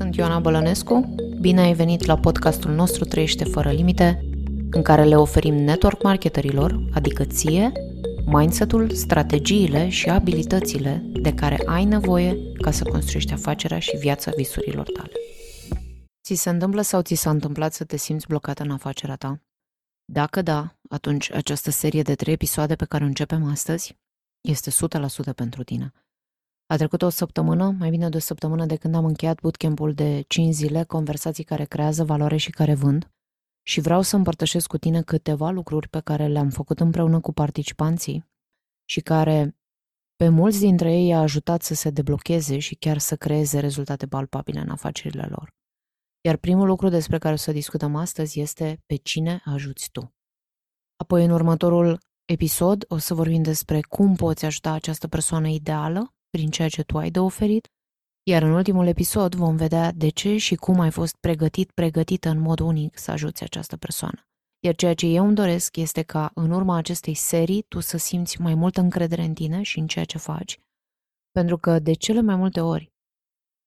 Sunt Ioana Bălănescu. Bine ai venit la podcastul nostru Trăiește fără limite, în care le oferim network marketerilor, adică ție, mindset-ul, strategiile și abilitățile de care ai nevoie ca să construiești afacerea și viața visurilor tale. Ți se întâmplă sau ți s-a întâmplat să te simți blocat în afacerea ta? Dacă da, atunci această serie de trei episoade pe care o începem astăzi este 100% pentru tine. A trecut o săptămână, mai bine de o săptămână de când am încheiat bootcamp-ul de 5 zile, conversații care creează valoare și care vând, și vreau să împărtășesc cu tine câteva lucruri pe care le-am făcut împreună cu participanții și care pe mulți dintre ei a ajutat să se deblocheze și chiar să creeze rezultate palpabile în afacerile lor. Iar primul lucru despre care o să discutăm astăzi este pe cine ajuți tu. Apoi, în următorul episod, o să vorbim despre cum poți ajuta această persoană ideală prin ceea ce tu ai de oferit, iar în ultimul episod vom vedea de ce și cum ai fost pregătit, pregătită în mod unic să ajuți această persoană. Iar ceea ce eu îmi doresc este ca în urma acestei serii tu să simți mai multă încredere în tine și în ceea ce faci, pentru că de cele mai multe ori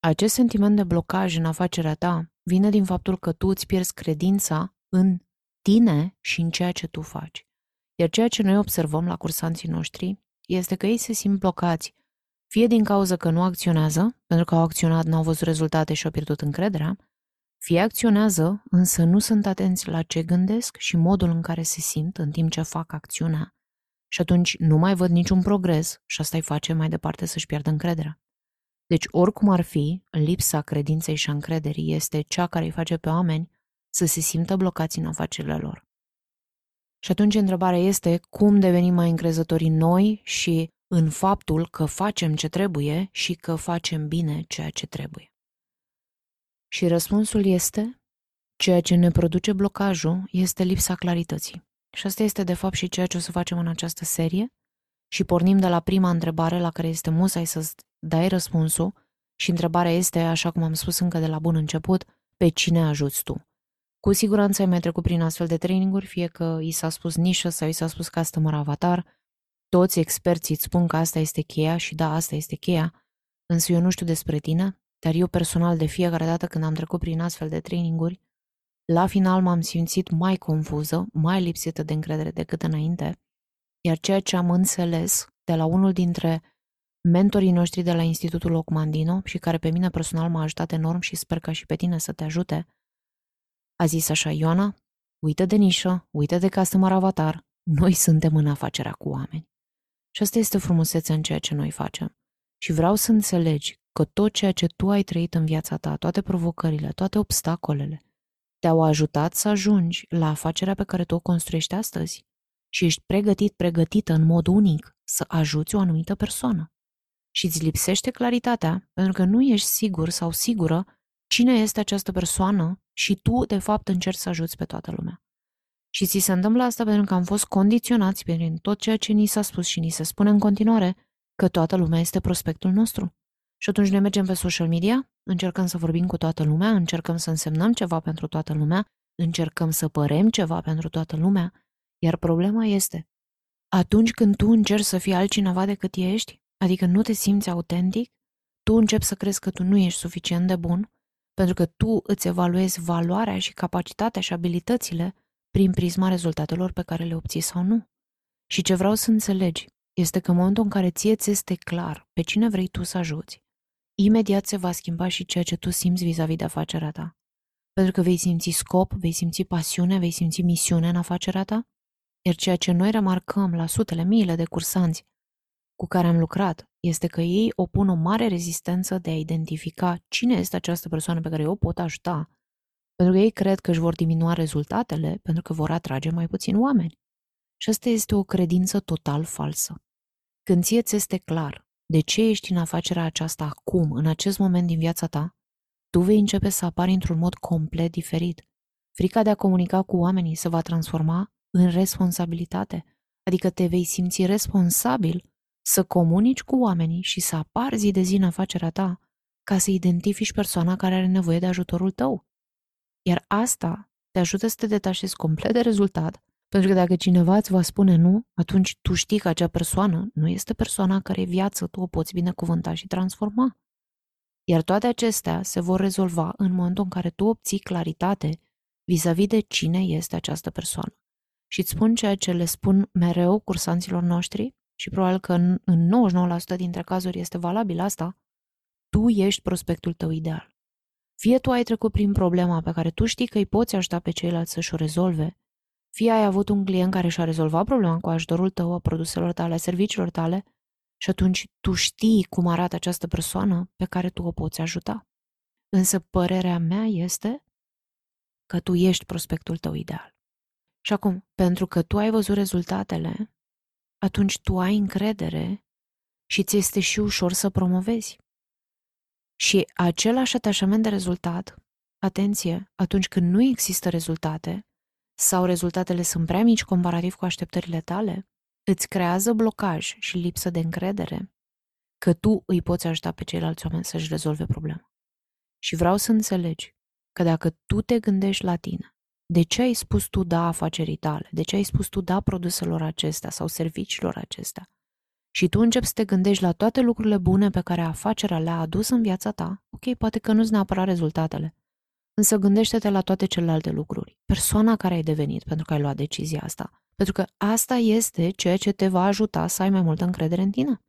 acest sentiment de blocaj în afacerea ta vine din faptul că tu îți pierzi credința în tine și în ceea ce tu faci. Iar ceea ce noi observăm la cursanții noștri este că ei se simt blocați fie din cauza că nu acționează, pentru că au acționat, nu au văzut rezultate și au pierdut încrederea, fie acționează, însă nu sunt atenți la ce gândesc și modul în care se simt în timp ce fac acțiunea. Și atunci nu mai văd niciun progres și asta îi face mai departe să-și pierdă încrederea. Deci, oricum ar fi, lipsa credinței și a încrederii este cea care îi face pe oameni să se simtă blocați în afacerile lor. Și atunci întrebarea este cum devenim mai încrezători în noi și în faptul că facem ce trebuie și că facem bine ceea ce trebuie. Și răspunsul este, ceea ce ne produce blocajul este lipsa clarității. Și asta este de fapt și ceea ce o să facem în această serie și pornim de la prima întrebare la care este musai să dai răspunsul și întrebarea este, așa cum am spus încă de la bun început, pe cine ajuți tu? Cu siguranță ai mai trecut prin astfel de traininguri, fie că i s-a spus nișă sau i s-a spus customer avatar, toți experții îți spun că asta este cheia și da, asta este cheia, însă eu nu știu despre tine, dar eu personal de fiecare dată când am trecut prin astfel de traininguri, la final m-am simțit mai confuză, mai lipsită de încredere decât înainte, iar ceea ce am înțeles de la unul dintre mentorii noștri de la Institutul Ocmandino și care pe mine personal m-a ajutat enorm și sper ca și pe tine să te ajute, a zis așa, Ioana, uită de nișă, uită de customer avatar, noi suntem în afacerea cu oameni. Și asta este frumusețea în ceea ce noi facem. Și vreau să înțelegi că tot ceea ce tu ai trăit în viața ta, toate provocările, toate obstacolele, te-au ajutat să ajungi la afacerea pe care tu o construiești astăzi și ești pregătit, pregătită în mod unic să ajuți o anumită persoană. Și îți lipsește claritatea pentru că nu ești sigur sau sigură cine este această persoană și tu, de fapt, încerci să ajuți pe toată lumea. Și ți se întâmplă asta pentru că am fost condiționați prin tot ceea ce ni s-a spus și ni se spune în continuare că toată lumea este prospectul nostru. Și atunci ne mergem pe social media, încercăm să vorbim cu toată lumea, încercăm să însemnăm ceva pentru toată lumea, încercăm să părem ceva pentru toată lumea, iar problema este, atunci când tu încerci să fii altcineva decât ești, adică nu te simți autentic, tu începi să crezi că tu nu ești suficient de bun, pentru că tu îți evaluezi valoarea și capacitatea și abilitățile prin prisma rezultatelor pe care le obții sau nu. Și ce vreau să înțelegi este că în momentul în care ție ți este clar pe cine vrei tu să ajuți, imediat se va schimba și ceea ce tu simți vis-a-vis de afacerea ta. Pentru că vei simți scop, vei simți pasiune, vei simți misiune în afacerea ta, iar ceea ce noi remarcăm la sutele, miile de cursanți cu care am lucrat este că ei opun o mare rezistență de a identifica cine este această persoană pe care eu o pot ajuta pentru că ei cred că își vor diminua rezultatele pentru că vor atrage mai puțin oameni. Și asta este o credință total falsă. Când ție ți este clar de ce ești în afacerea aceasta acum, în acest moment din viața ta, tu vei începe să apari într-un mod complet diferit. Frica de a comunica cu oamenii se va transforma în responsabilitate, adică te vei simți responsabil să comunici cu oamenii și să apari zi de zi în afacerea ta ca să identifici persoana care are nevoie de ajutorul tău. Iar asta te ajută să te detașezi complet de rezultat, pentru că dacă cineva îți va spune nu, atunci tu știi că acea persoană nu este persoana care viață tu o poți binecuvânta și transforma. Iar toate acestea se vor rezolva în momentul în care tu obții claritate vis-a-vis de cine este această persoană. Și îți spun ceea ce le spun mereu cursanților noștri și probabil că în, în 99% dintre cazuri este valabil asta, tu ești prospectul tău ideal. Fie tu ai trecut prin problema pe care tu știi că îi poți ajuta pe ceilalți să-și o rezolve, fie ai avut un client care și-a rezolvat problema cu ajutorul tău, a produselor tale, a serviciilor tale, și atunci tu știi cum arată această persoană pe care tu o poți ajuta. Însă părerea mea este că tu ești prospectul tău ideal. Și acum, pentru că tu ai văzut rezultatele, atunci tu ai încredere și ți este și ușor să promovezi. Și același atașament de rezultat, atenție, atunci când nu există rezultate sau rezultatele sunt prea mici comparativ cu așteptările tale, îți creează blocaj și lipsă de încredere că tu îi poți ajuta pe ceilalți oameni să-și rezolve problema. Și vreau să înțelegi că dacă tu te gândești la tine, de ce ai spus tu da afacerii tale, de ce ai spus tu da produselor acestea sau serviciilor acestea, și tu începi să te gândești la toate lucrurile bune pe care afacerea le-a adus în viața ta, ok, poate că nu-ți neapărat rezultatele, însă gândește-te la toate celelalte lucruri. Persoana care ai devenit pentru că ai luat decizia asta, pentru că asta este ceea ce te va ajuta să ai mai multă încredere în tine.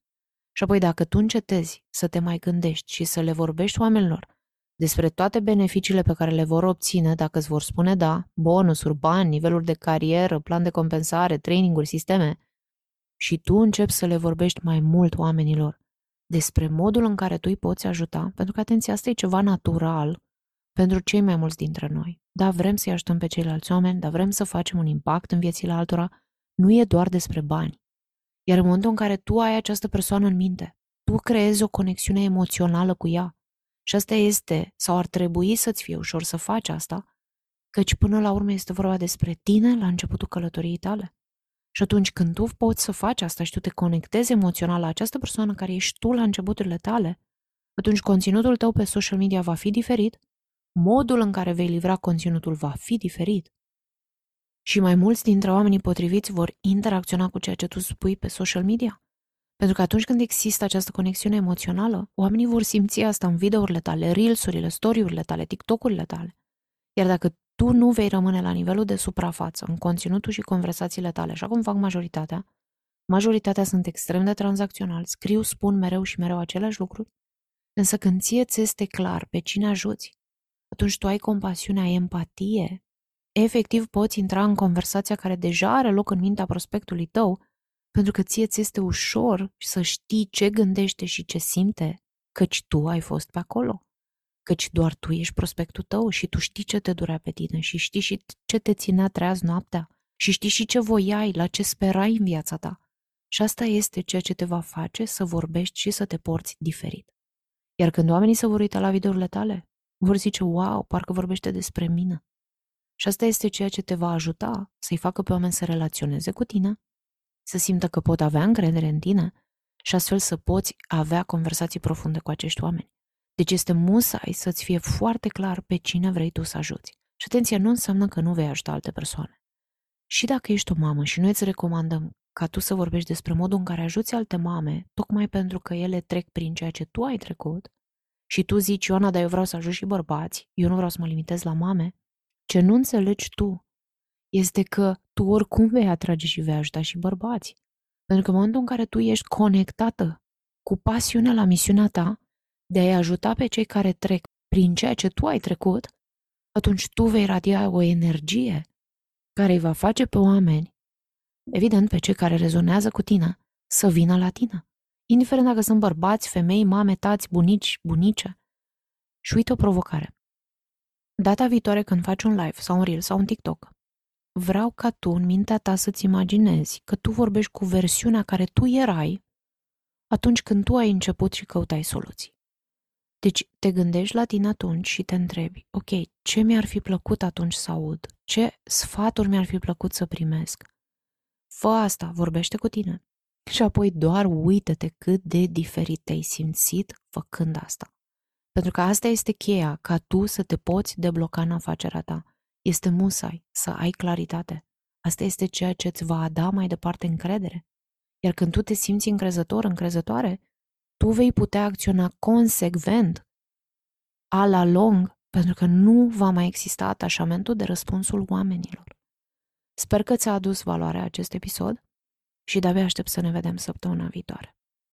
Și apoi dacă tu încetezi să te mai gândești și să le vorbești oamenilor despre toate beneficiile pe care le vor obține dacă îți vor spune da, bonusuri, bani, niveluri de carieră, plan de compensare, traininguri, sisteme, și tu începi să le vorbești mai mult oamenilor despre modul în care tu îi poți ajuta, pentru că, atenție, asta e ceva natural pentru cei mai mulți dintre noi. Da, vrem să-i ajutăm pe ceilalți oameni, dar vrem să facem un impact în viețile altora, nu e doar despre bani. Iar în momentul în care tu ai această persoană în minte, tu creezi o conexiune emoțională cu ea. Și asta este, sau ar trebui să-ți fie ușor să faci asta, căci până la urmă este vorba despre tine la începutul călătoriei tale. Și atunci când tu poți să faci asta și tu te conectezi emoțional la această persoană care ești tu la începuturile tale, atunci conținutul tău pe social media va fi diferit, modul în care vei livra conținutul va fi diferit. Și mai mulți dintre oamenii potriviți vor interacționa cu ceea ce tu spui pe social media. Pentru că atunci când există această conexiune emoțională, oamenii vor simți asta în videourile tale, reels-urile, story-urile tale, TikTok-urile tale. Iar dacă tu nu vei rămâne la nivelul de suprafață în conținutul și conversațiile tale, așa cum fac majoritatea, majoritatea sunt extrem de tranzacționali, scriu, spun mereu și mereu aceleași lucruri, însă când ție ți este clar pe cine ajuți, atunci tu ai compasiune, ai empatie, efectiv poți intra în conversația care deja are loc în mintea prospectului tău, pentru că ție ți este ușor să știi ce gândește și ce simte, căci tu ai fost pe acolo căci doar tu ești prospectul tău și tu știi ce te durea pe tine și știi și ce te ținea treaz noaptea și știi și ce voiai, la ce sperai în viața ta. Și asta este ceea ce te va face să vorbești și să te porți diferit. Iar când oamenii se vor uita la videourile tale, vor zice, wow, parcă vorbește despre mine. Și asta este ceea ce te va ajuta să-i facă pe oameni să relaționeze cu tine, să simtă că pot avea încredere în tine și astfel să poți avea conversații profunde cu acești oameni. Deci este musai să-ți fie foarte clar pe cine vrei tu să ajuți. Și atenție, nu înseamnă că nu vei ajuta alte persoane. Și dacă ești o mamă și noi îți recomandăm ca tu să vorbești despre modul în care ajuți alte mame, tocmai pentru că ele trec prin ceea ce tu ai trecut, și tu zici, Ioana, dar eu vreau să ajut și bărbați, eu nu vreau să mă limitez la mame, ce nu înțelegi tu este că tu oricum vei atrage și vei ajuta și bărbați. Pentru că în momentul în care tu ești conectată cu pasiunea la misiunea ta, de a-i ajuta pe cei care trec prin ceea ce tu ai trecut, atunci tu vei radia o energie care îi va face pe oameni, evident pe cei care rezonează cu tine, să vină la tine. Indiferent dacă sunt bărbați, femei, mame, tați, bunici, bunice. Și uite o provocare. Data viitoare când faci un live sau un reel sau un TikTok, vreau ca tu în mintea ta să-ți imaginezi că tu vorbești cu versiunea care tu erai atunci când tu ai început și căutai soluții. Deci te gândești la tine atunci și te întrebi, ok, ce mi-ar fi plăcut atunci să aud? Ce sfaturi mi-ar fi plăcut să primesc? Fă asta, vorbește cu tine. Și apoi doar uită-te cât de diferit te-ai simțit făcând asta. Pentru că asta este cheia, ca tu să te poți debloca în afacerea ta. Este musai să ai claritate. Asta este ceea ce îți va da mai departe încredere. Iar când tu te simți încrezător, încrezătoare, tu vei putea acționa consecvent a la long, pentru că nu va mai exista atașamentul de răspunsul oamenilor. Sper că ți-a adus valoarea acest episod și de-abia aștept să ne vedem săptămâna viitoare.